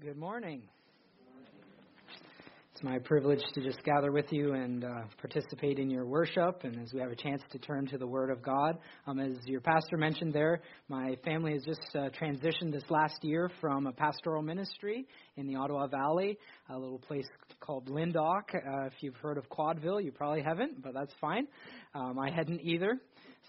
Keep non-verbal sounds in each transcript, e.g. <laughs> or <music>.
Good morning. It's my privilege to just gather with you and uh, participate in your worship, and as we have a chance to turn to the Word of God. Um, as your pastor mentioned there, my family has just uh, transitioned this last year from a pastoral ministry in the Ottawa Valley, a little place called Lyndoch. Uh, if you've heard of Quadeville, you probably haven't, but that's fine. Um, I hadn't either.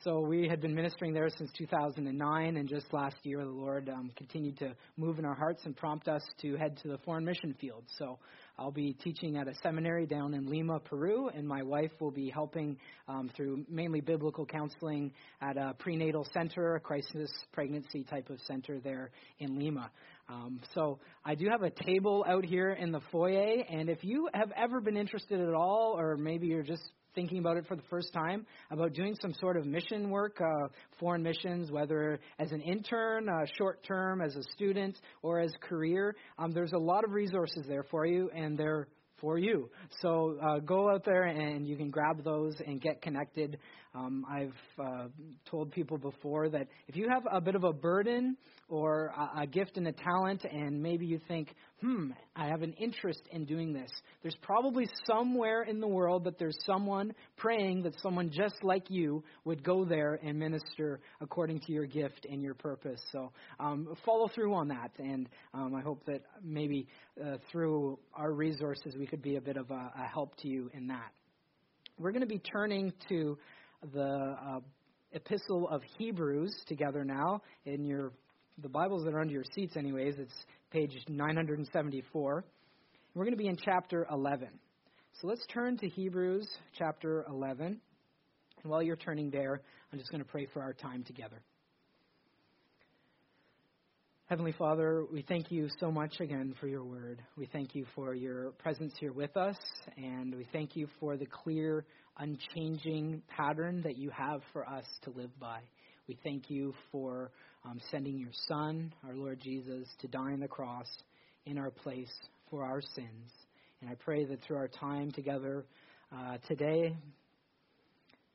So we had been ministering there since 2009, and just last year, the Lord um, continued to move in our hearts and prompt us to head to the foreign mission field. So I'll be teaching at a seminary down in Lima, Peru, and my wife will be helping um, through mainly biblical counseling at a prenatal center, a crisis pregnancy type of center there in Lima. Um, so I do have a table out here in the foyer, and if you have ever been interested at all, or maybe you're just thinking about it for the first time, about doing some sort of mission work, uh, foreign missions, whether as an intern, uh, short term, as a student, or as career. Um, there's a lot of resources there for you, and they're for you. So uh, go out there and you can grab those and get connected. Um, I've uh, told people before that if you have a bit of a burden or a, a gift and a talent, and maybe you think, hmm, I have an interest in doing this, there's probably somewhere in the world that there's someone praying that someone just like you would go there and minister according to your gift and your purpose. So um, follow through on that, and um, I hope that maybe uh, through our resources we could be a bit of a, a help to you in that. We're going to be turning to the uh, Epistle of Hebrews together now in your the Bibles that are under your seats, anyways. It's page 974. We're going to be in chapter 11. So let's turn to Hebrews chapter 11. And while you're turning there, I'm just going to pray for our time together. Heavenly Father, we thank you so much again for your word. We thank you for your presence here with us, and we thank you for the clear, unchanging pattern that you have for us to live by. We thank you for um, sending your Son, our Lord Jesus, to die on the cross in our place for our sins. And I pray that through our time together uh, today,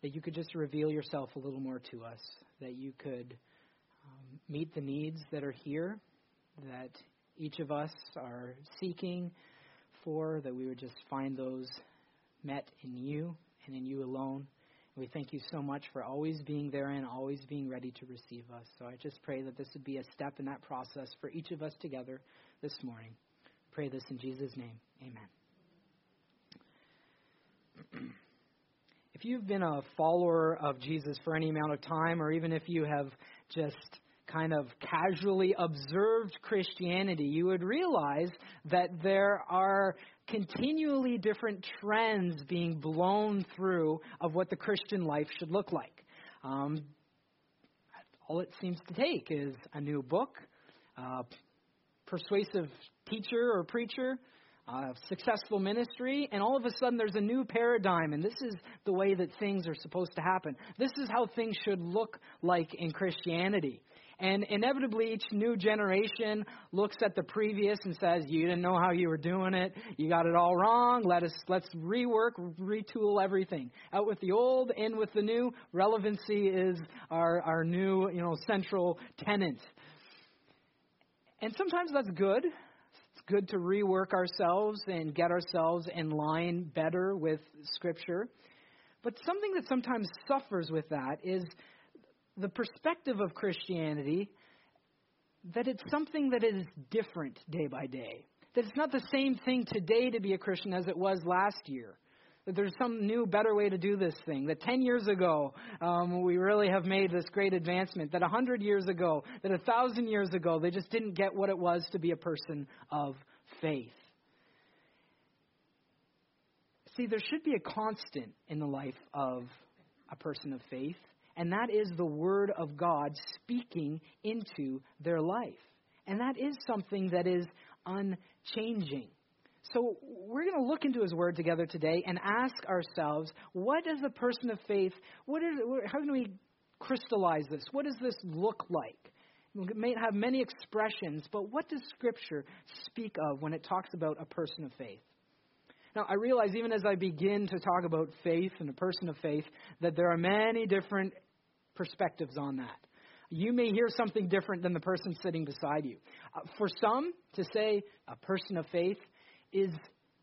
that you could just reveal yourself a little more to us, that you could meet the needs that are here, that each of us are seeking for, that we would just find those met in you and in you alone. We thank you so much for always being there and always being ready to receive us. So I just pray that this would be a step in that process for each of us together this morning. Pray this in Jesus' name. Amen. <clears throat> if you've been a follower of Jesus for any amount of time, or even if you have just kind of casually observed Christianity, you would realize that there are continually different trends being blown through of what the Christian life should look like. Um, all it seems to take is a new book, a persuasive teacher or preacher, a successful ministry, and all of a sudden there's a new paradigm, and this is the way that things are supposed to happen. This is how things should look like in Christianity. And inevitably, each new generation looks at the previous and says, "You didn't know how you were doing it. You got it all wrong. Let us let's rework, retool everything. Out with the old, in with the new. Relevancy is our our new, you know, central tenant. And sometimes that's good. It's good to rework ourselves and get ourselves in line better with Scripture. But something that sometimes suffers with that is the perspective of Christianity that it's something that is different day by day. That it's not the same thing today to be a Christian as it was last year. That there's some new, better way to do this thing. That 10 years ago, um, we really have made this great advancement. That 100 years ago, that 1,000 years ago, they just didn't get what it was to be a person of faith. See, there should be a constant in the life of a person of faith and that is the Word of God speaking into their life. And that is something that is unchanging. So we're going to look into His Word together today and ask ourselves, what is a person of faith? What is, how can we crystallize this? What does this look like? It may have many expressions, but what does Scripture speak of when it talks about a person of faith? Now, I realize even as I begin to talk about faith and a person of faith, that there are many different perspectives on that. you may hear something different than the person sitting beside you. Uh, for some, to say a person of faith is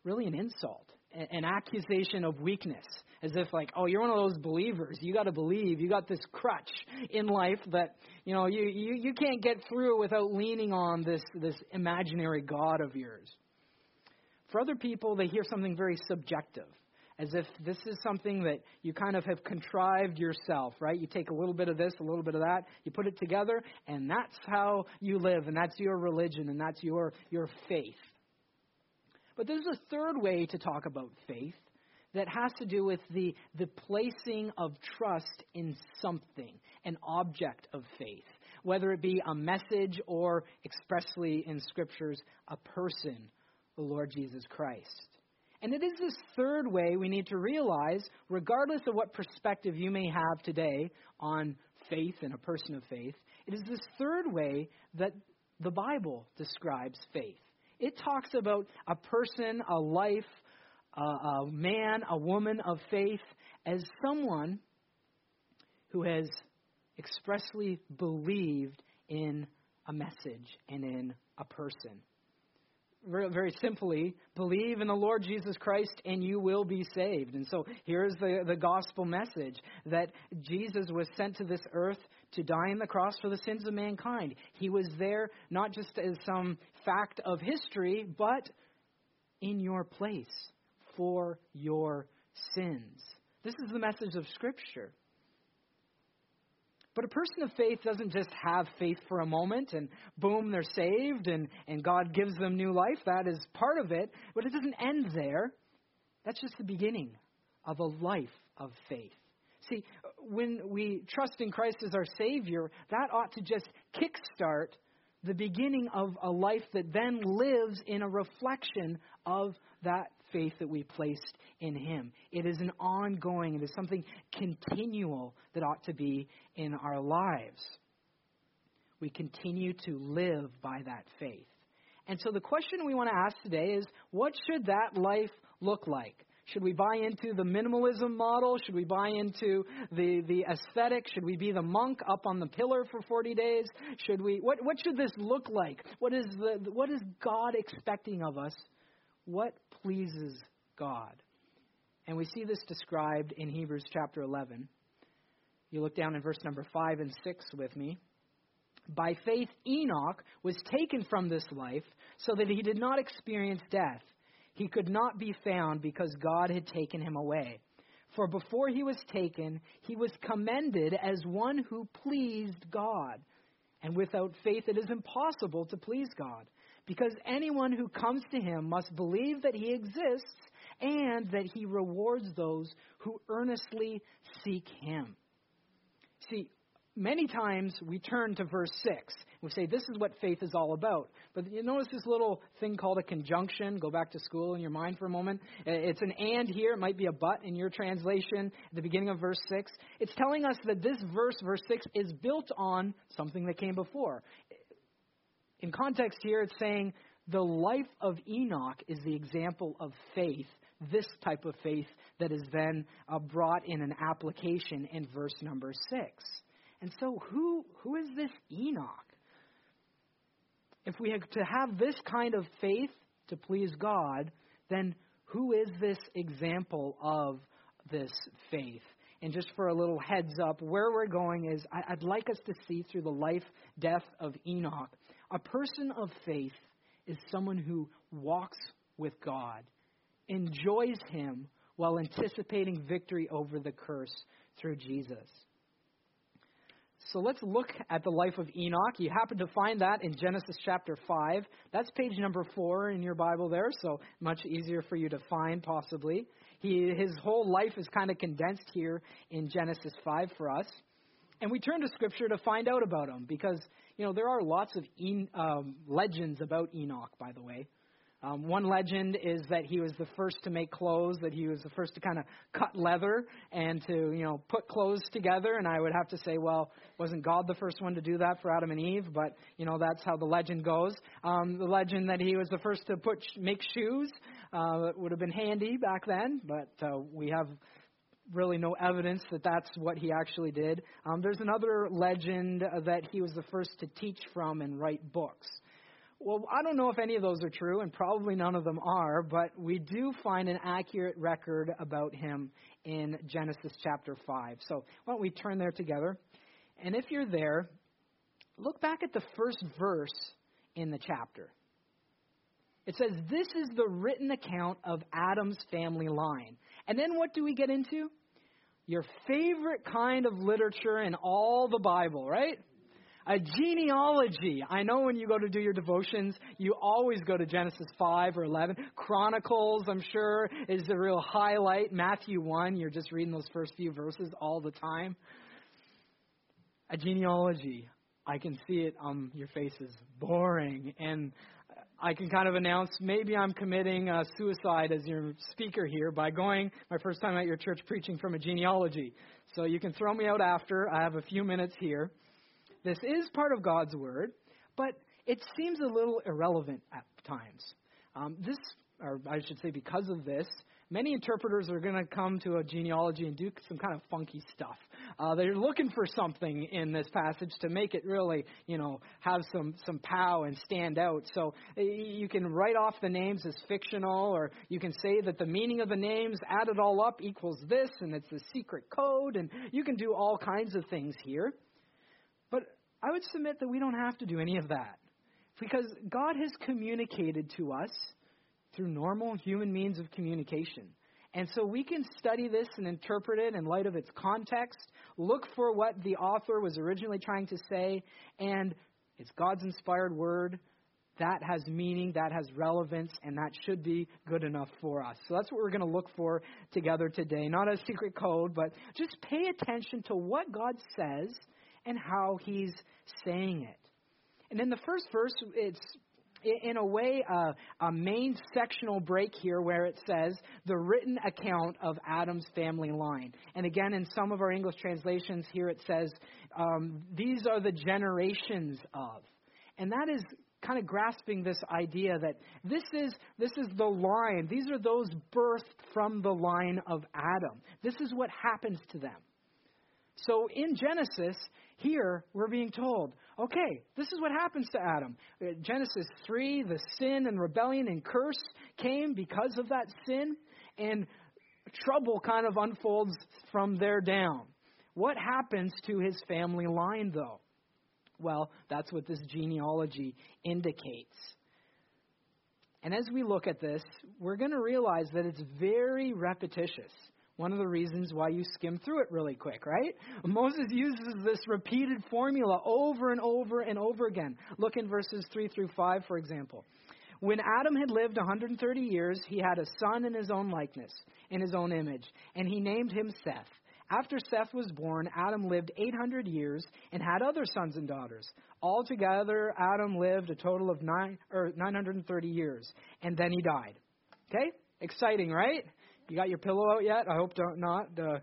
really an insult, an accusation of weakness, as if like, oh, you're one of those believers. You got to believe. You got this crutch in life that you know you, you you can't get through without leaning on this this imaginary God of yours. For other people, they hear something very subjective as if this is something that you kind of have contrived yourself, right? You take a little bit of this, a little bit of that, you put it together, and that's how you live, and that's your religion, and that's your, your faith. But there's a third way to talk about faith that has to do with the, the placing of trust in something, an object of faith, whether it be a message or expressly in scriptures, a person, the Lord Jesus Christ. And it is this third way we need to realize, regardless of what perspective you may have today on faith and a person of faith, it is this third way that the Bible describes faith. It talks about a person, a life, a, a man, a woman of faith as someone who has expressly believed in a message and in a person very simply, believe in the Lord Jesus Christ and you will be saved. And so here's the, the gospel message that Jesus was sent to this earth to die on the cross for the sins of mankind. He was there not just as some fact of history, but in your place for your sins. This is the message of Scripture. But a person of faith doesn't just have faith for a moment and boom, they're saved and, and God gives them new life. That is part of it, but it doesn't end there. That's just the beginning of a life of faith. See, when we trust in Christ as our Savior, that ought to just kickstart the beginning of a life that then lives in a reflection of that faith that we placed in Him. It is an ongoing, it is something continual that ought to be in our lives. We continue to live by that faith. And so the question we want to ask today is what should that life look like? Should we buy into the minimalism model? Should we buy into the, the aesthetic? Should we be the monk up on the pillar for 40 days? Should we, what, what should this look like? What is, the, what is God expecting of us? What pleases God? And we see this described in Hebrews chapter 11. You look down in verse number 5 and 6 with me. By faith, Enoch was taken from this life so that he did not experience death. He could not be found because God had taken him away. For before he was taken, he was commended as one who pleased God. And without faith, it is impossible to please God, because anyone who comes to him must believe that he exists and that he rewards those who earnestly seek him. See, many times we turn to verse 6. We say, this is what faith is all about. But you notice this little thing called a conjunction? Go back to school in your mind for a moment. It's an and here. It might be a but in your translation at the beginning of verse 6. It's telling us that this verse, verse 6, is built on something that came before. In context here, it's saying the life of Enoch is the example of faith this type of faith that is then uh, brought in an application in verse number 6. And so, who, who is this Enoch? If we have to have this kind of faith to please God, then who is this example of this faith? And just for a little heads up, where we're going is I'd like us to see through the life, death of Enoch. A person of faith is someone who walks with God, enjoys Him while anticipating victory over the curse through Jesus. So let's look at the life of Enoch. You happen to find that in Genesis chapter 5. That's page number 4 in your Bible there, so much easier for you to find, possibly. He, his whole life is kind of condensed here in Genesis 5 for us. And we turn to Scripture to find out about him because, you know, there are lots of en- um, legends about Enoch, by the way. Um, one legend is that he was the first to make clothes, that he was the first to kind of cut leather and to, you know, put clothes together. And I would have to say, well, wasn't God the first one to do that for Adam and Eve? But, you know, that's how the legend goes. Um, the legend that he was the first to put make shoes uh, would have been handy back then, but uh, we have really no evidence that that's what he actually did. Um, there's another legend that he was the first to teach from and write books. Well, I don't know if any of those are true, and probably none of them are, but we do find an accurate record about him in Genesis chapter 5. So why don't we turn there together? And if you're there, look back at the first verse in the chapter. It says, This is the written account of Adam's family line. And then what do we get into? Your favorite kind of literature in all the Bible, right? A genealogy. I know when you go to do your devotions, you always go to Genesis 5 or 11. Chronicles, I'm sure, is the real highlight. Matthew 1, you're just reading those first few verses all the time. A genealogy. I can see it on your faces. Boring. And I can kind of announce maybe I'm committing uh, suicide as your speaker here by going my first time at your church preaching from a genealogy. So you can throw me out after. I have a few minutes here. This is part of God's Word, but it seems a little irrelevant at times. Um, this, or I should say, because of this, many interpreters are going to come to a genealogy and do some kind of funky stuff. Uh, they're looking for something in this passage to make it really, you know, have some some pow and stand out. So you can write off the names as fictional, or you can say that the meaning of the names added all up equals this, and it's a secret code, and you can do all kinds of things here. But I would submit that we don't have to do any of that because God has communicated to us through normal human means of communication. And so we can study this and interpret it in light of its context, look for what the author was originally trying to say, and it's God's inspired word. That has meaning, that has relevance, and that should be good enough for us. So that's what we're going to look for together today. Not a secret code, but just pay attention to what God says and how he's saying it. And in the first verse, it's in a way a main sectional break here where it says the written account of Adam's family line. And again, in some of our English translations here, it says um, these are the generations of. And that is kind of grasping this idea that this is this is the line these are those birthed from the line of adam this is what happens to them so in genesis here, we're being told, okay, this is what happens to Adam. Uh, Genesis 3, the sin and rebellion and curse came because of that sin, and trouble kind of unfolds from there down. What happens to his family line, though? Well, that's what this genealogy indicates. And as we look at this, we're going to realize that it's very repetitious. One of the reasons why you skim through it really quick, right? Moses uses this repeated formula over and over and over again. Look in verses 3 through 5, for example. When Adam had lived 130 years, he had a son in his own likeness, in his own image, and he named him Seth. After Seth was born, Adam lived 800 years and had other sons and daughters. Altogether, Adam lived a total of nine, or 930 years, and then he died. Okay? Exciting, right? You got your pillow out yet? I hope don't not. Uh,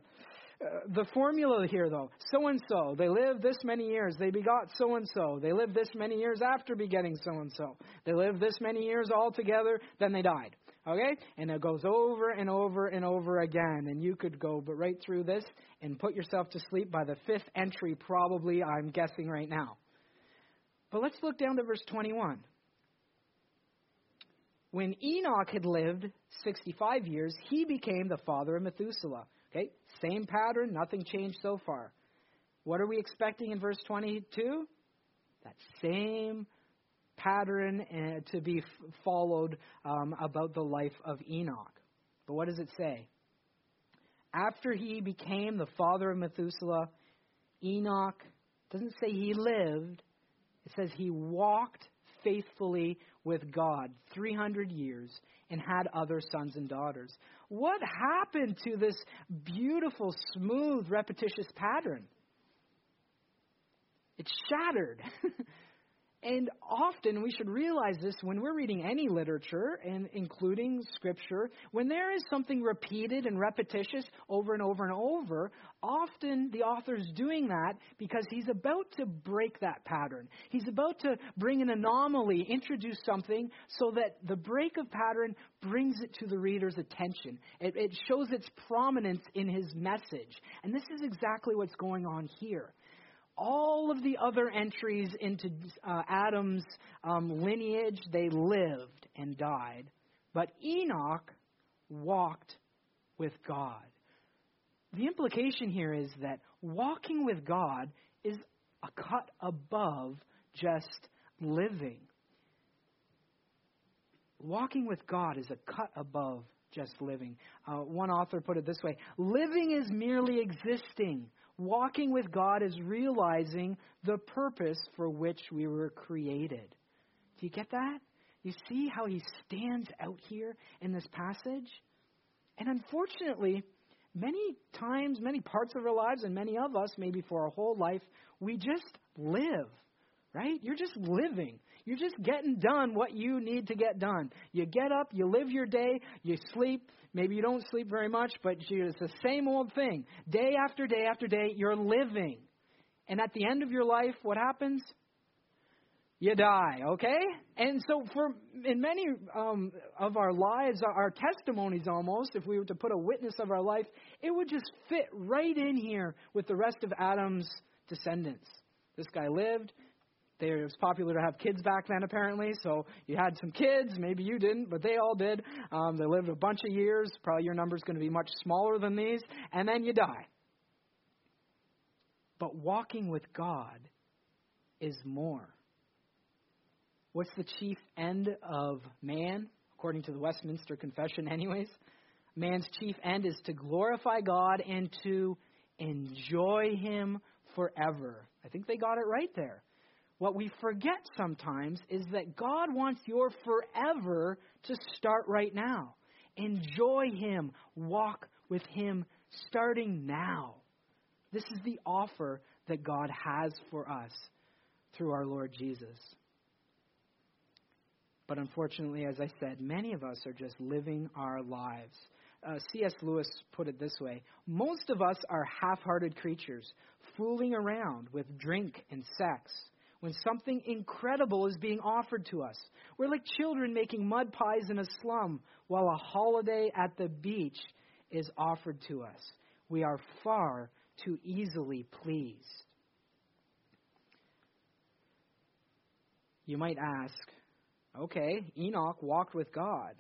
the formula here, though, so and so, they lived this many years. They begot so and so. They lived this many years after begetting so and so. They lived this many years all together. Then they died. Okay? And it goes over and over and over again. And you could go but right through this and put yourself to sleep by the fifth entry, probably, I'm guessing right now. But let's look down to verse 21. When Enoch had lived 65 years, he became the father of Methuselah. Okay, same pattern, nothing changed so far. What are we expecting in verse 22? That same pattern uh, to be followed um, about the life of Enoch. But what does it say? After he became the father of Methuselah, Enoch doesn't say he lived, it says he walked faithfully with God 300 years and had other sons and daughters. What happened to this beautiful, smooth, repetitious pattern? It shattered. <laughs> And often we should realize this when we're reading any literature, and including scripture, when there is something repeated and repetitious over and over and over, often the author's doing that because he's about to break that pattern. He's about to bring an anomaly, introduce something so that the break of pattern brings it to the reader's attention. It, it shows its prominence in his message. And this is exactly what's going on here all of the other entries into uh, Adam's um, lineage, they lived and died. But Enoch walked with God. The implication here is that walking with God is a cut above just living. Walking with God is a cut above just living. Uh, one author put it this way living is merely existing Walking with God is realizing the purpose for which we were created. Do you get that? You see how he stands out here in this passage? And unfortunately, many times, many parts of our lives, and many of us, maybe for our whole life, we just live, right? You're just living. You're just getting done what you need to get done. You get up, you live your day, you sleep, Maybe you don't sleep very much, but it's the same old thing. Day after day after day, you're living. And at the end of your life, what happens? You die, okay? And so, for in many um, of our lives, our testimonies almost, if we were to put a witness of our life, it would just fit right in here with the rest of Adam's descendants. This guy lived, it was popular to have kids back then, apparently. So you had some kids. Maybe you didn't, but they all did. Um, they lived a bunch of years. Probably your number's going to be much smaller than these. And then you die. But walking with God is more. What's the chief end of man, according to the Westminster Confession, anyways? Man's chief end is to glorify God and to enjoy Him forever. I think they got it right there. What we forget sometimes is that God wants your forever to start right now. Enjoy Him, walk with Him starting now. This is the offer that God has for us through our Lord Jesus. But unfortunately, as I said, many of us are just living our lives. Uh, C.S. Lewis put it this way Most of us are half hearted creatures, fooling around with drink and sex when something incredible is being offered to us. We're like children making mud pies in a slum while a holiday at the beach is offered to us. We are far too easily pleased. You might ask, okay, Enoch walked with God,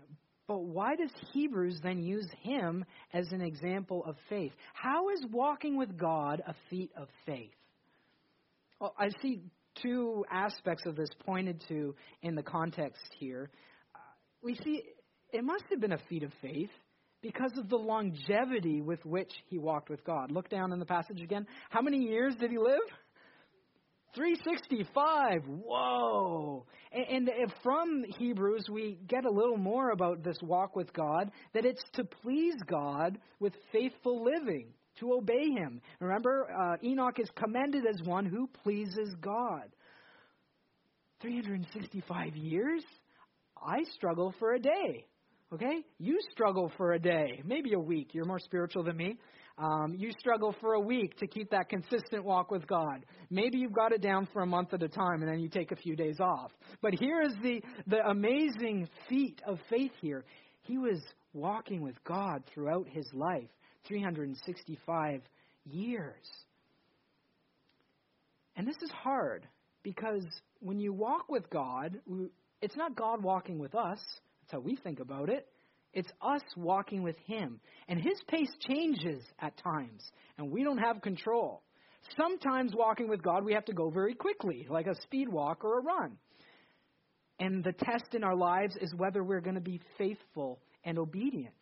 but why does Hebrews then use him as an example of faith? How is walking with God a feat of faith? Well, I see two aspects of this pointed to in the context here. Uh, we see it must have been a feat of faith because of the longevity with which he walked with God. Look down in the passage again. How many years did he live? 365. Whoa. And, and, from Hebrews, we get a little more about this walk with God, that it's to please God with faithful living to obey him. Remember, uh, Enoch is commended as one who pleases God. 365 years? I struggle for a day. Okay? You struggle for a day, maybe a week. You're more spiritual than me. Um, you struggle for a week to keep that consistent walk with God. Maybe you've got it down for a month at a time and then you take a few days off. But here is the, the amazing feat of faith here. He was walking with God throughout his life. 365 years. And this is hard because when you walk with God, it's not God walking with us. That's how we think about it. It's us walking with Him. And His pace changes at times, and we don't have control. Sometimes walking with God, we have to go very quickly, like a speed walk or a run. And the test in our lives is whether we're going to be faithful and obedient.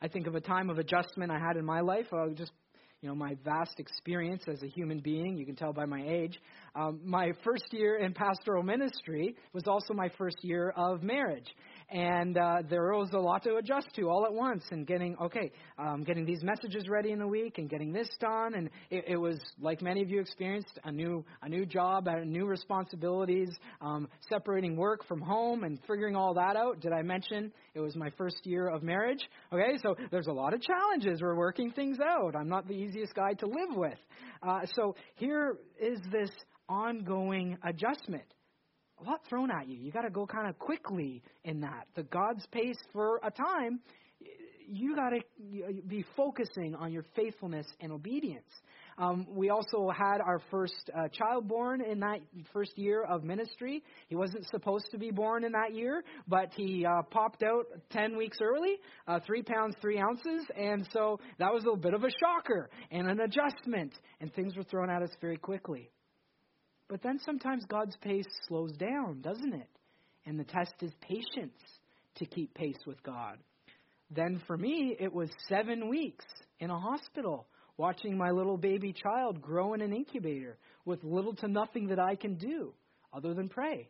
I think of a time of adjustment I had in my life. Uh, just you know my vast experience as a human being. You can tell by my age. Um, my first year in pastoral ministry was also my first year of marriage and uh, there was a lot to adjust to all at once and getting okay um, getting these messages ready in the week and getting this done. And it, it was like many of you experienced a new a new job uh, new responsibilities um, separating work from home and figuring all that out. Did i mention it was my first year of marriage? Okay so there's a lot of challenges. We're working things out. I'm not the easiest guy to live with. Uh, so here is this ongoing adjustment a lot thrown at you. You got to go kind of quickly in that. The God's pace for a time, you got to be focusing on your faithfulness and obedience. Um, we also had our first uh, child born in that first year of ministry. He wasn't supposed to be born in that year, but he uh, popped out 10 weeks early, uh, three pounds, three ounces, and so that was a bit of a shocker and an adjustment, and things were thrown at us very quickly. But then sometimes God's pace slows down, doesn't it? And the test is patience to keep pace with God. Then for me, it was seven weeks in a hospital watching my little baby child grow in an incubator with little to nothing that I can do other than pray.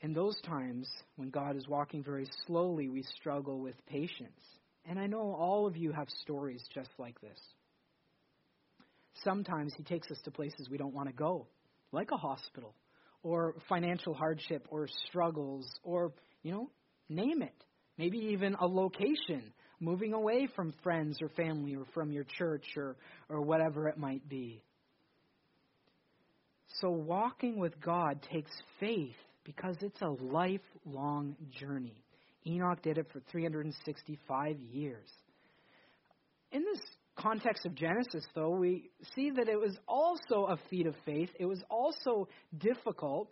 In those times, when God is walking very slowly, we struggle with patience. And I know all of you have stories just like this sometimes He takes us to places we don't want to go, like a hospital, or financial hardship, or struggles, or, you know, name it. Maybe even a location, moving away from friends or family or from your church or, or whatever it might be. So, walking with God takes faith because it's a lifelong journey. Enoch did it for 365 years. In this context of Genesis, though, we see that it was also a feat of faith. It was also difficult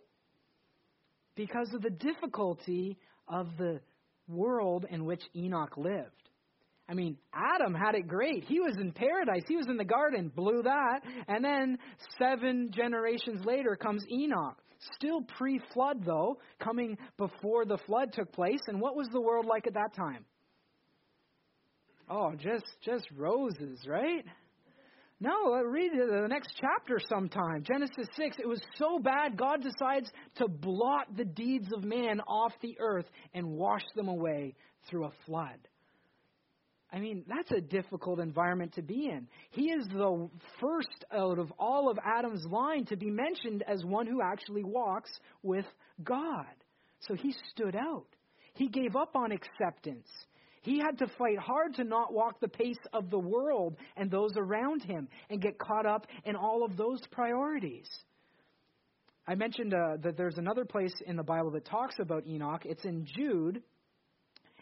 because of the difficulty of the world in which Enoch lived. I mean, Adam had it great. He was in paradise. He was in the garden, blew that. And then seven generations later comes Enoch. Still pre flood, though, coming before the flood took place. And what was the world like at that time? Oh, just just roses, right? No, uh, read the next chapter sometime. Genesis 6. It was so bad, God decides to blot the deeds of man off the earth and wash them away through a flood. I mean, that's a difficult environment to be in. He is the first out of all of Adam's line to be mentioned as one who actually walks with God. So he stood out. He gave up on acceptance. He had to fight hard to not walk the pace of the world and those around him and get caught up in all of those priorities. I mentioned uh, that there's another place in the Bible that talks about Enoch. It's in Jude.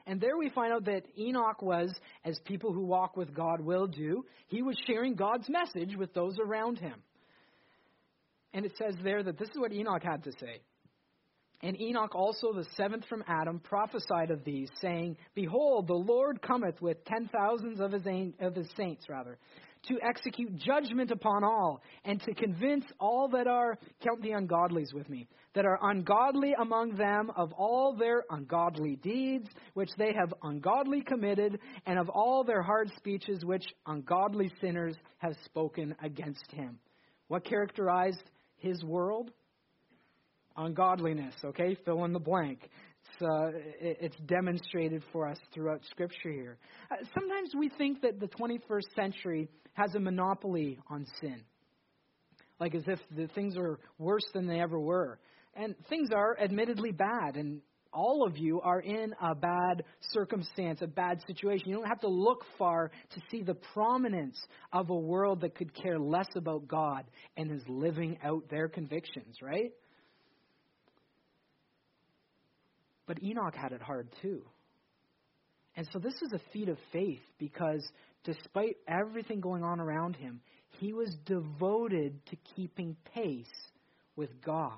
And there we find out that Enoch was, as people who walk with God will do, he was sharing God's message with those around him. And it says there that this is what Enoch had to say. And Enoch also, the seventh from Adam, prophesied of these, saying, Behold, the Lord cometh with ten thousands of his, of his saints, rather, to execute judgment upon all, and to convince all that are, count the ungodlies with me, that are ungodly among them of all their ungodly deeds, which they have ungodly committed, and of all their hard speeches, which ungodly sinners have spoken against him. What characterized his world? Ungodliness, okay? Fill in the blank. It's, uh, it's demonstrated for us throughout Scripture here. Uh, sometimes we think that the 21st century has a monopoly on sin, like as if the things are worse than they ever were. And things are admittedly bad, and all of you are in a bad circumstance, a bad situation. You don't have to look far to see the prominence of a world that could care less about God and is living out their convictions, right? But Enoch had it hard too. And so this is a feat of faith because despite everything going on around him, he was devoted to keeping pace with God.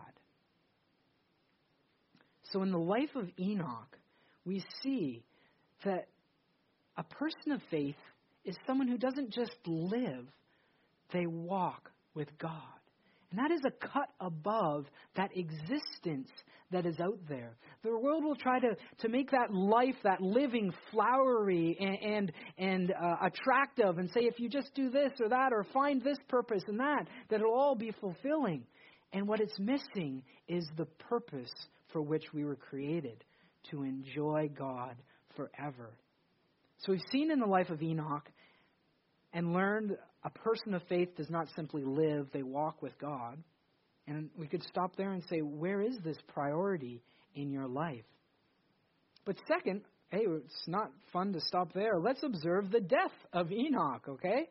So in the life of Enoch, we see that a person of faith is someone who doesn't just live, they walk with God. And that is a cut above that existence that is out there. The world will try to, to make that life, that living, flowery and, and, and uh, attractive and say, if you just do this or that or find this purpose and that, that it'll all be fulfilling. And what it's missing is the purpose for which we were created to enjoy God forever. So we've seen in the life of Enoch and learned a person of faith does not simply live, they walk with God. And we could stop there and say, where is this priority in your life? But second, hey, it's not fun to stop there. Let's observe the death of Enoch, okay?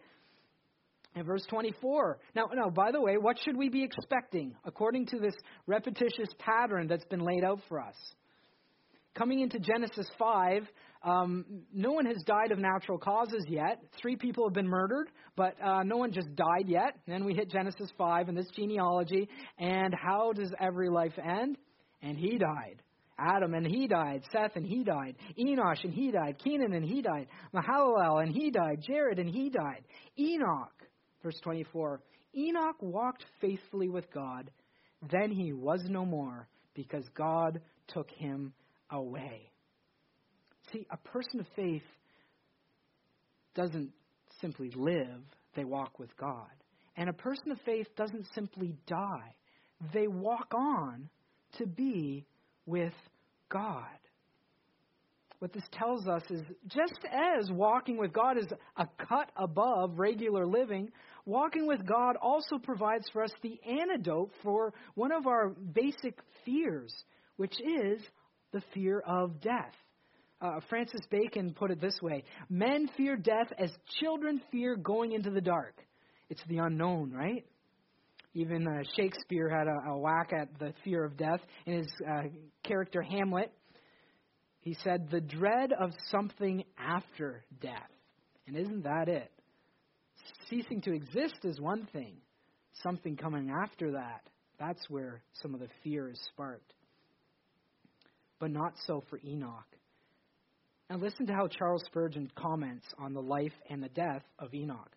In verse 24. Now, now, by the way, what should we be expecting according to this repetitious pattern that's been laid out for us? Coming into Genesis 5, um, no one has died of natural causes yet. Three people have been murdered, but uh, no one just died yet. And then we hit Genesis 5 and this genealogy. And how does every life end? And he died. Adam and he died. Seth and he died. Enosh and he died. Kenan and he died. Mahalalel and he died. Jared and he died. Enoch, verse 24. Enoch walked faithfully with God. Then he was no more because God took him away. See, a person of faith doesn't simply live, they walk with God. And a person of faith doesn't simply die, they walk on to be with God. What this tells us is just as walking with God is a cut above regular living, walking with God also provides for us the antidote for one of our basic fears, which is the fear of death. Uh, Francis Bacon put it this way Men fear death as children fear going into the dark. It's the unknown, right? Even uh, Shakespeare had a, a, whack at the fear of death in his uh, character Hamlet. He said, The dread of something after death. And isn't that it? Ceasing to exist is one thing, something coming after that, that's where some of the fear is sparked. But not so for Enoch. Now, listen to how Charles Spurgeon comments on the life and the death of Enoch.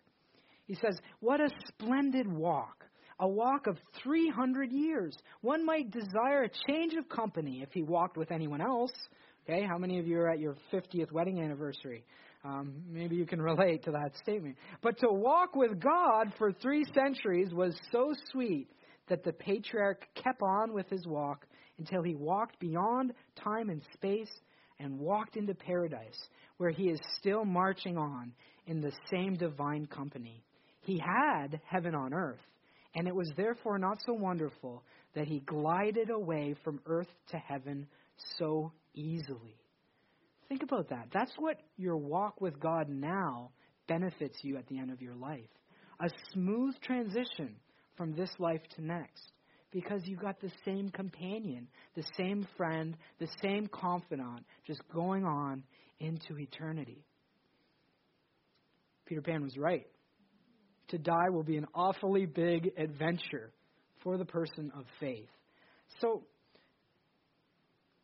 He says, What a splendid walk! A walk of 300 years. One might desire a change of company if he walked with anyone else. Okay, how many of you are at your 50th wedding anniversary? Um, maybe you can relate to that statement. But to walk with God for three centuries was so sweet that the patriarch kept on with his walk until he walked beyond time and space and walked into paradise, where he is still marching on in the same divine company. He had heaven on earth, and it was therefore not so wonderful that he glided away from earth to heaven so easily. Think about that. That's what your walk with God now benefits you at the end of your life. A smooth transition from this life to next because you've got the same companion, the same friend, the same confidant, just going on into eternity. Peter Pan was right. To die will be an awfully big adventure for the person of faith. So,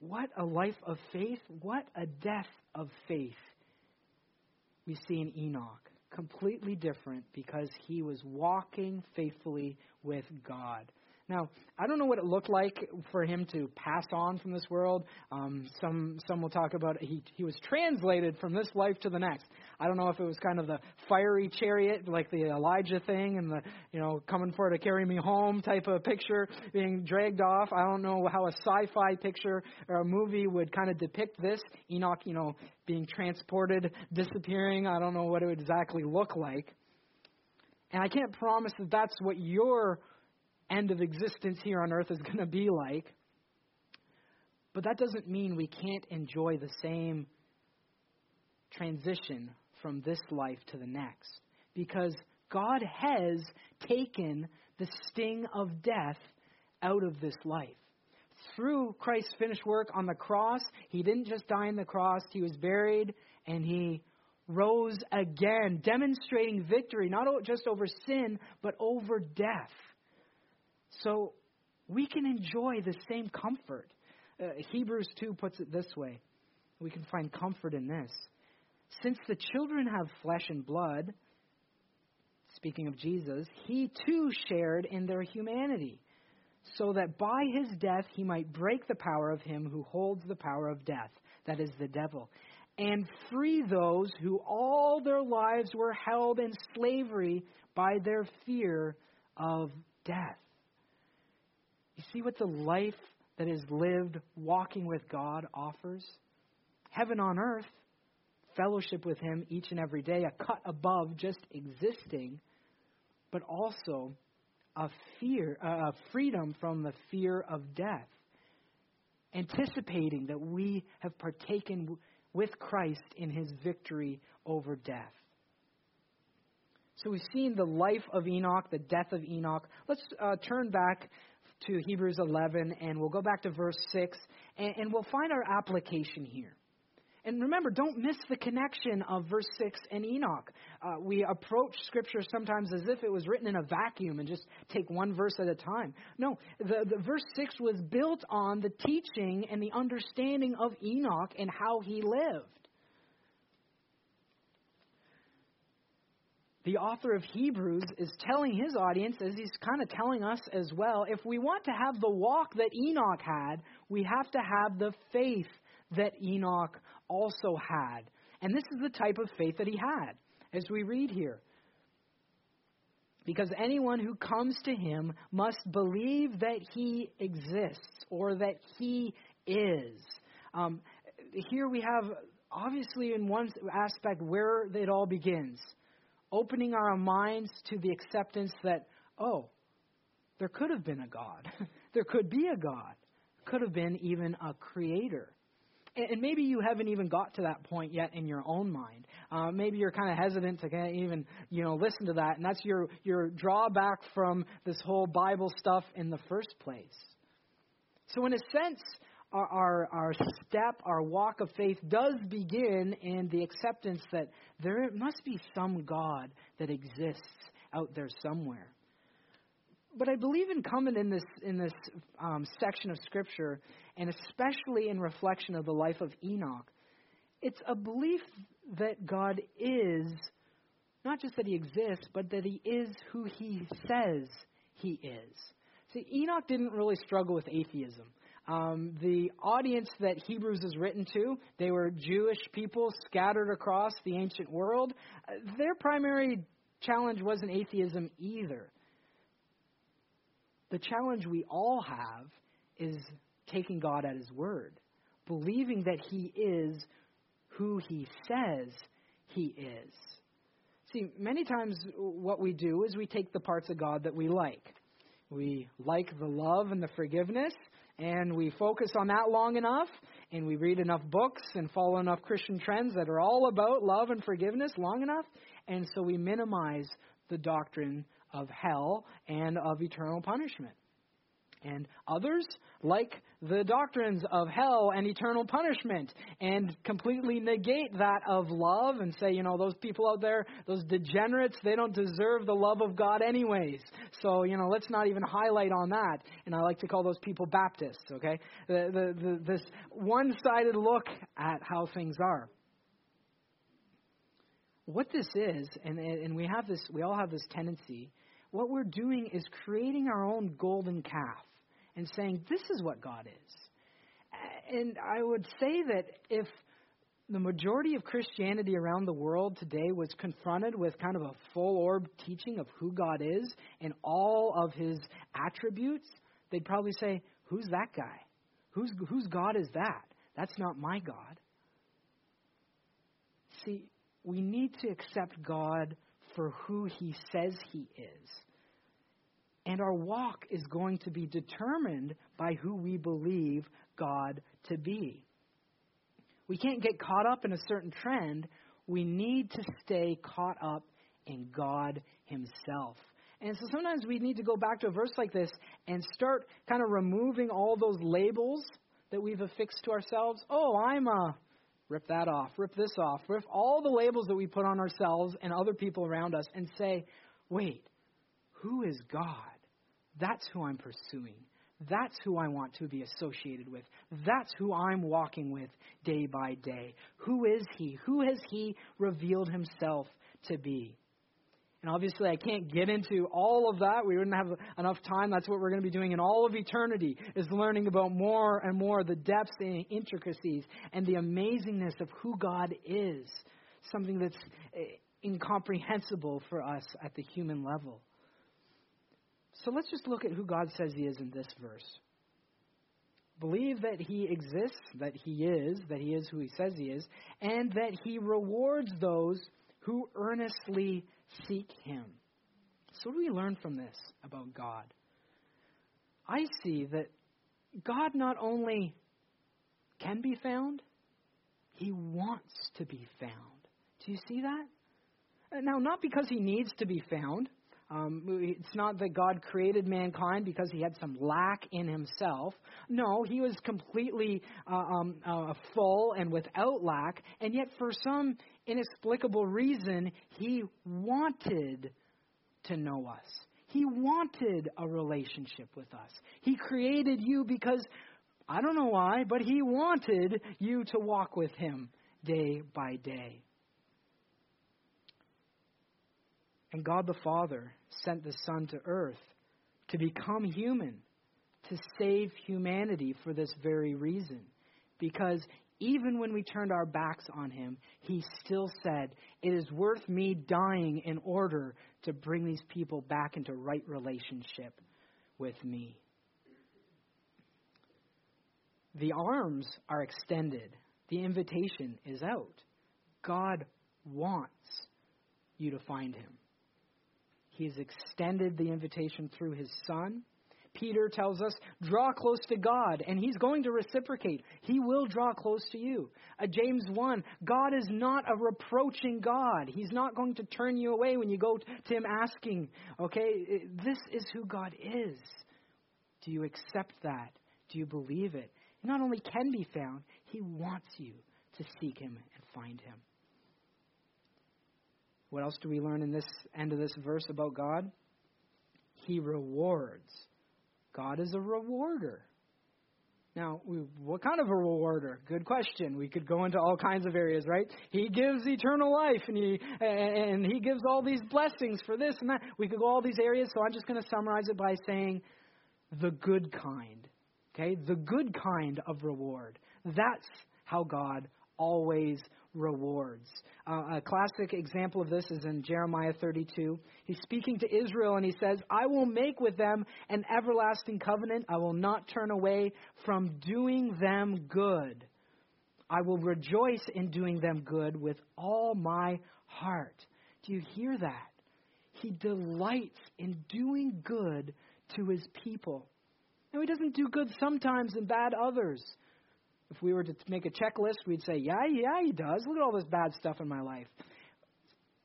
what a life of faith, what a death of faith we see in Enoch. Completely different because he was walking faithfully with God. Now, I don't know what it looked like for him to pass on from this world. Um, some some will talk about he he was translated from this life to the next. I don't know if it was kind of the fiery chariot, like the Elijah thing, and the you know coming for to carry me home type of picture, being dragged off. I don't know how a sci-fi picture or a movie would kind of depict this. Enoch, you know, being transported, disappearing. I don't know what it would exactly look like. And I can't promise that that's what your end of existence here on earth is going to be like. But that doesn't mean we can't enjoy the same transition from this life to the next. Because God has taken the sting of death out of this life. Through Christ's finished work on the cross, He didn't just die on the cross, He was buried and He rose again, demonstrating victory, not just over sin, but over death. So we can enjoy the same comfort. Uh, Hebrews 2 puts it this way we can find comfort in this. Since the children have flesh and blood, speaking of Jesus, he too shared in their humanity, so that by his death he might break the power of him who holds the power of death, that is the devil, and free those who all their lives were held in slavery by their fear of death. You see what the life that is lived walking with God offers? Heaven on earth, fellowship with Him each and every day, a cut above just existing, but also a fear, a freedom from the fear of death, anticipating that we have partaken with Christ in His victory over death. So we've seen the life of Enoch, the death of Enoch. Let's uh, turn back to Hebrews 11 and we'll go back to verse 6 and, and we'll find our application here. And remember, don't miss the connection of verse 6 and Enoch. Uh, we approach Scripture sometimes as if it was written in a vacuum and just take one verse at a time. No, the, the verse 6 was built on the teaching and the understanding of Enoch and how he lived. The author of Hebrews is telling his audience, as he's kind of telling us as well, if we want to have the walk that Enoch had, we have to have the faith that Enoch also had. And this is the type of faith that he had, as we read here. Because anyone who comes to him must believe that he exists or that he is. Um, here we have, obviously, in one aspect, where it all begins opening our minds to the acceptance that, oh, there could have been a God. <laughs> there could be a God. Could have been even a creator. And maybe you haven't even got to that point yet in your own mind. Uh, maybe you're kind of hesitant to even, you know, listen to that, and that's your your drawback from this whole Bible stuff in the first place. So, in a sense, our, our, our step, our walk of faith does begin in the acceptance that there must be some God that exists out there somewhere. But I believe in coming in this in this um, section of Scripture, and especially in reflection of the life of Enoch, it's a belief that God is not just that He exists, but that He is who He says He is. See, Enoch didn't really struggle with atheism. Um, the audience that Hebrews is written to, they were Jewish people scattered across the ancient world. Uh, their primary challenge wasn't atheism either. The challenge we all have is taking God at His word, believing that He is who He says He is. See, many times what we do is we take the parts of God that we like. We like the love and the forgiveness, and we focus on that long enough, and we read enough books and follow enough Christian trends that are all about love and forgiveness long enough, and so we minimize the doctrine of hell and of eternal punishment. And others like the doctrines of hell and eternal punishment and completely negate that of love and say, you know, those people out there, those degenerates, they don't deserve the love of God anyways. So, you know, let's not even highlight on that. And I like to call those people Baptists, okay? The, the, the, this one sided look at how things are. What this is, and, and we have this, we all have this tendency, what we're doing is creating our own golden calf and saying, This is what God is. And I would say that if the majority of Christianity around the world today was confronted with kind of a full orb teaching of who God is and all of his attributes, they'd probably say, Who's that guy? Who's, whose God is that? That's not my God. See, we need to accept God for who he says he is and our walk is going to be determined by who we believe God to be. We can't get caught up in a certain trend. We need to stay caught up in God Himself. And so sometimes we need to go back to a verse like this and start kind of removing all those labels that we've affixed to ourselves. Oh, I'm a. Rip that off. Rip this off. Rip all the labels that we put on ourselves and other people around us and say, wait, who is God? That's who I'm pursuing. That's who I want to be associated with. That's who I'm walking with day by day. Who is He? Who has He revealed Himself to be? And obviously, I can't get into all of that. We wouldn't have enough time. That's what we're going to be doing in all of eternity, is learning about more and more the depths and intricacies and the amazingness of who God is, something that's eh, incomprehensible for us at the human level. So let's just look at who God says He is in this verse. Believe that He exists, that He is, that He is who He says He is, and that He rewards those who earnestly seek Him. So, what do we learn from this about God? I see that God not only can be found, He wants to be found. Do you see that? Now, not because He needs to be found. Um, it's not that God created mankind because he had some lack in himself. No, he was completely uh, um, uh, full and without lack, and yet for some inexplicable reason, he wanted to know us. He wanted a relationship with us. He created you because, I don't know why, but he wanted you to walk with him day by day. And God the Father sent the Son to earth to become human, to save humanity for this very reason. Because even when we turned our backs on him, he still said, It is worth me dying in order to bring these people back into right relationship with me. The arms are extended, the invitation is out. God wants you to find him. He's extended the invitation through his Son. Peter tells us, draw close to God, and he's going to reciprocate. He will draw close to you. Uh, James 1, God is not a reproaching God. He's not going to turn you away when you go to him asking, okay, this is who God is. Do you accept that? Do you believe it? He not only can be found, he wants you to seek him and find him. What else do we learn in this end of this verse about God? He rewards. God is a rewarder. Now, what kind of a rewarder? Good question. We could go into all kinds of areas, right? He gives eternal life, and he and he gives all these blessings for this and that. We could go all these areas. So I'm just going to summarize it by saying, the good kind. Okay, the good kind of reward. That's how God always rewards. Uh, a classic example of this is in Jeremiah 32. He's speaking to Israel and he says, I will make with them an everlasting covenant. I will not turn away from doing them good. I will rejoice in doing them good with all my heart. Do you hear that? He delights in doing good to his people. Now, he doesn't do good sometimes and bad others. If we were to make a checklist, we'd say, yeah, yeah, he does. Look at all this bad stuff in my life.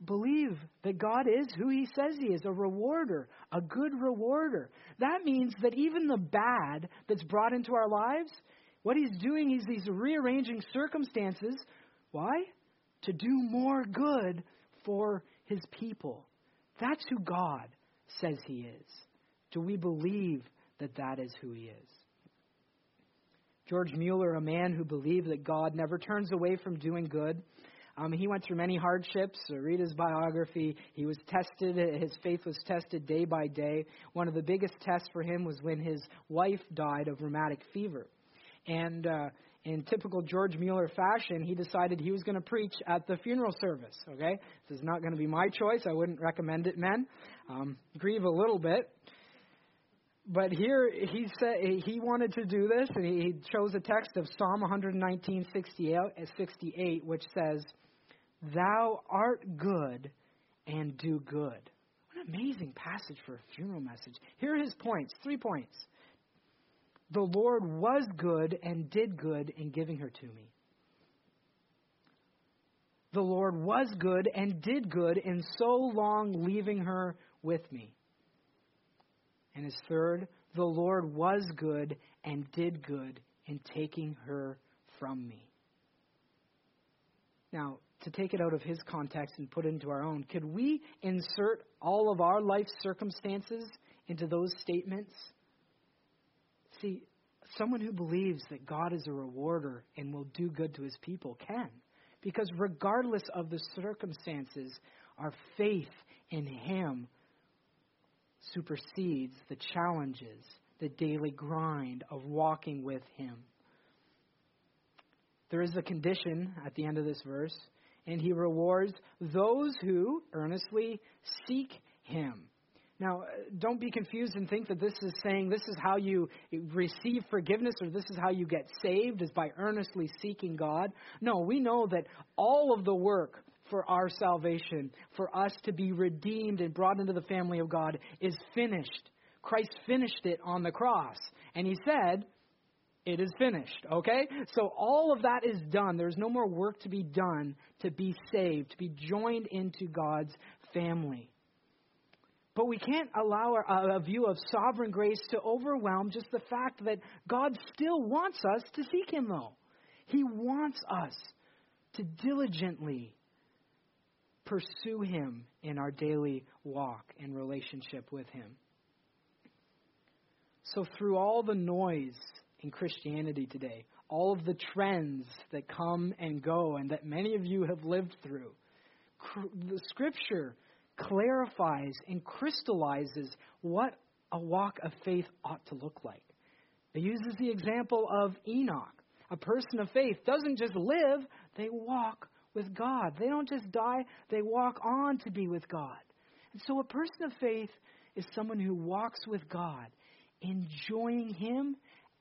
Believe that God is who he says he is a rewarder, a good rewarder. That means that even the bad that's brought into our lives, what he's doing is he's rearranging circumstances. Why? To do more good for his people. That's who God says he is. Do we believe that that is who he is? George Mueller, a man who believed that God never turns away from doing good. Um, he went through many hardships. So read his biography. He was tested. His faith was tested day by day. One of the biggest tests for him was when his wife died of rheumatic fever. And uh, in typical George Mueller fashion, he decided he was going to preach at the funeral service. Okay, this is not going to be my choice. I wouldn't recommend it, men. Um, grieve a little bit but here he said he wanted to do this, and he chose a text of Psalm 119, uh, 68, which says, "Thou art good, and do good." What an amazing passage for a funeral message. Here are his points. Three points. The Lord was good and did good in giving her to me. The Lord was good and did good in so long leaving her with me. And his third, the Lord was good and did good in taking her from me. Now, to take it out of his context and put it into our own, could we insert all of our life circumstances into those statements? See, someone who believes that God is a rewarder and will do good to his people can. Because regardless of the circumstances, our faith in Him supersedes the challenges, the daily grind of walking with Him. There is a condition at the end of this verse, and He rewards those who earnestly seek Him. Now, uh, don't be confused and think that this is saying this is how you receive forgiveness or this is how you get saved, is by earnestly seeking God. No, we know that all of the work for our salvation, for us to be redeemed and brought into the family of God, is finished. Christ finished it on the cross. And he said, It is finished. Okay? So all of that is done. There's no more work to be done to be saved, to be joined into God's family. But we can't allow a, uh, a view of sovereign grace to overwhelm just the fact that God still wants us to seek Him, though. He wants us to diligently pursue Him in our daily walk and relationship with Him. So, through all the noise in Christianity today, all of the trends that come and go and that many of you have lived through, the Scripture clarifies and crystallizes what a walk of faith ought to look like. It uses the example of Enoch. A person of faith doesn't just live, they walk with God. They don't just die, they walk on to be with God. And so a person of faith is someone who walks with God, enjoying Him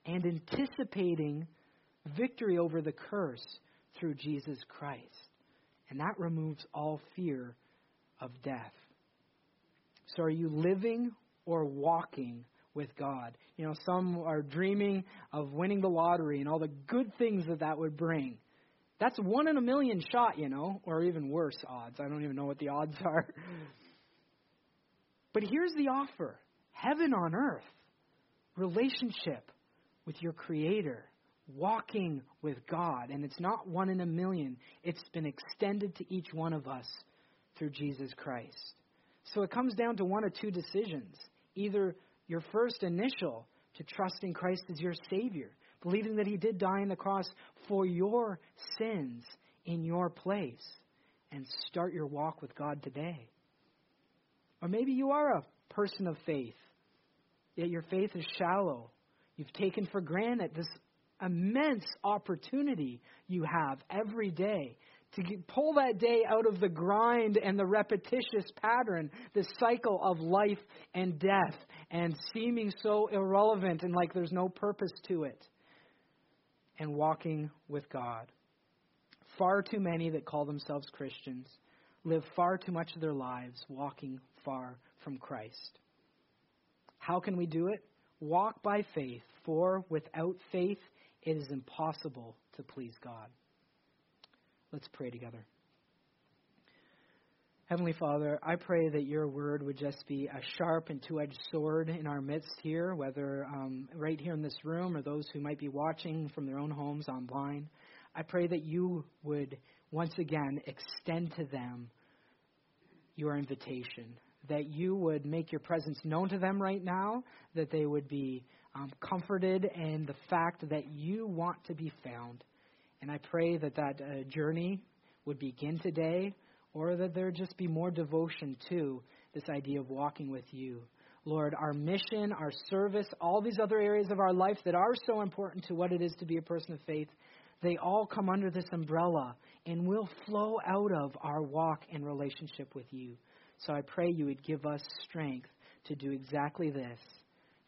and anticipating victory over the curse through Jesus Christ. And that removes all fear of death. So, are you living or walking with God? You know, some are dreaming of winning the lottery and all the good things that that would bring. That's one in a million shot, you know, or even worse odds. I don't even know what the odds <laughs> are. But here's the offer heaven on earth, relationship with your Creator, walking with God. And it's not one in a million, it's been extended to each one of us through Jesus Christ. So it comes down to one of two decisions either your first initial to trust in Christ as your Savior, believing that He did die on the cross for your sins in your place, and start your walk with God today. Or maybe you are a person of faith, yet your faith is shallow. You've taken for granted this immense opportunity you have every day to pull that day out of the grind and the repetitious pattern, the cycle of life and death, and seeming so irrelevant and like there's no purpose to it, and walking with God. Far too many that call themselves Christians live far too much of their lives walking far from Christ. How can we do it? Walk by faith, for without faith it is impossible to please God. Let's pray together. Heavenly Father, I pray that your word would just be a sharp and two edged sword in our midst here, whether um, right here in this room or those who might be watching from their own homes online. I pray that you would once again extend to them your invitation, that you would make your presence known to them right now, that they would be um, comforted in the fact that you want to be found and I pray that that uh, journey would begin today, or that there just be more devotion to this idea of walking with you. Lord, our mission, our service, all these other areas of our life that are so important to what it is to be a person of faith, they all come under this umbrella and will flow out of our walk and relationship with you. So I pray you would give us strength to do exactly this,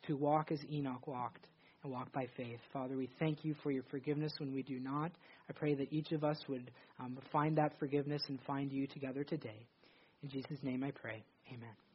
to walk as Enoch walked and walk by faith. Father, we thank you for your forgiveness when we do not. I pray that each of us would um, find that forgiveness and find you together today. In Jesus' name I pray. Amen.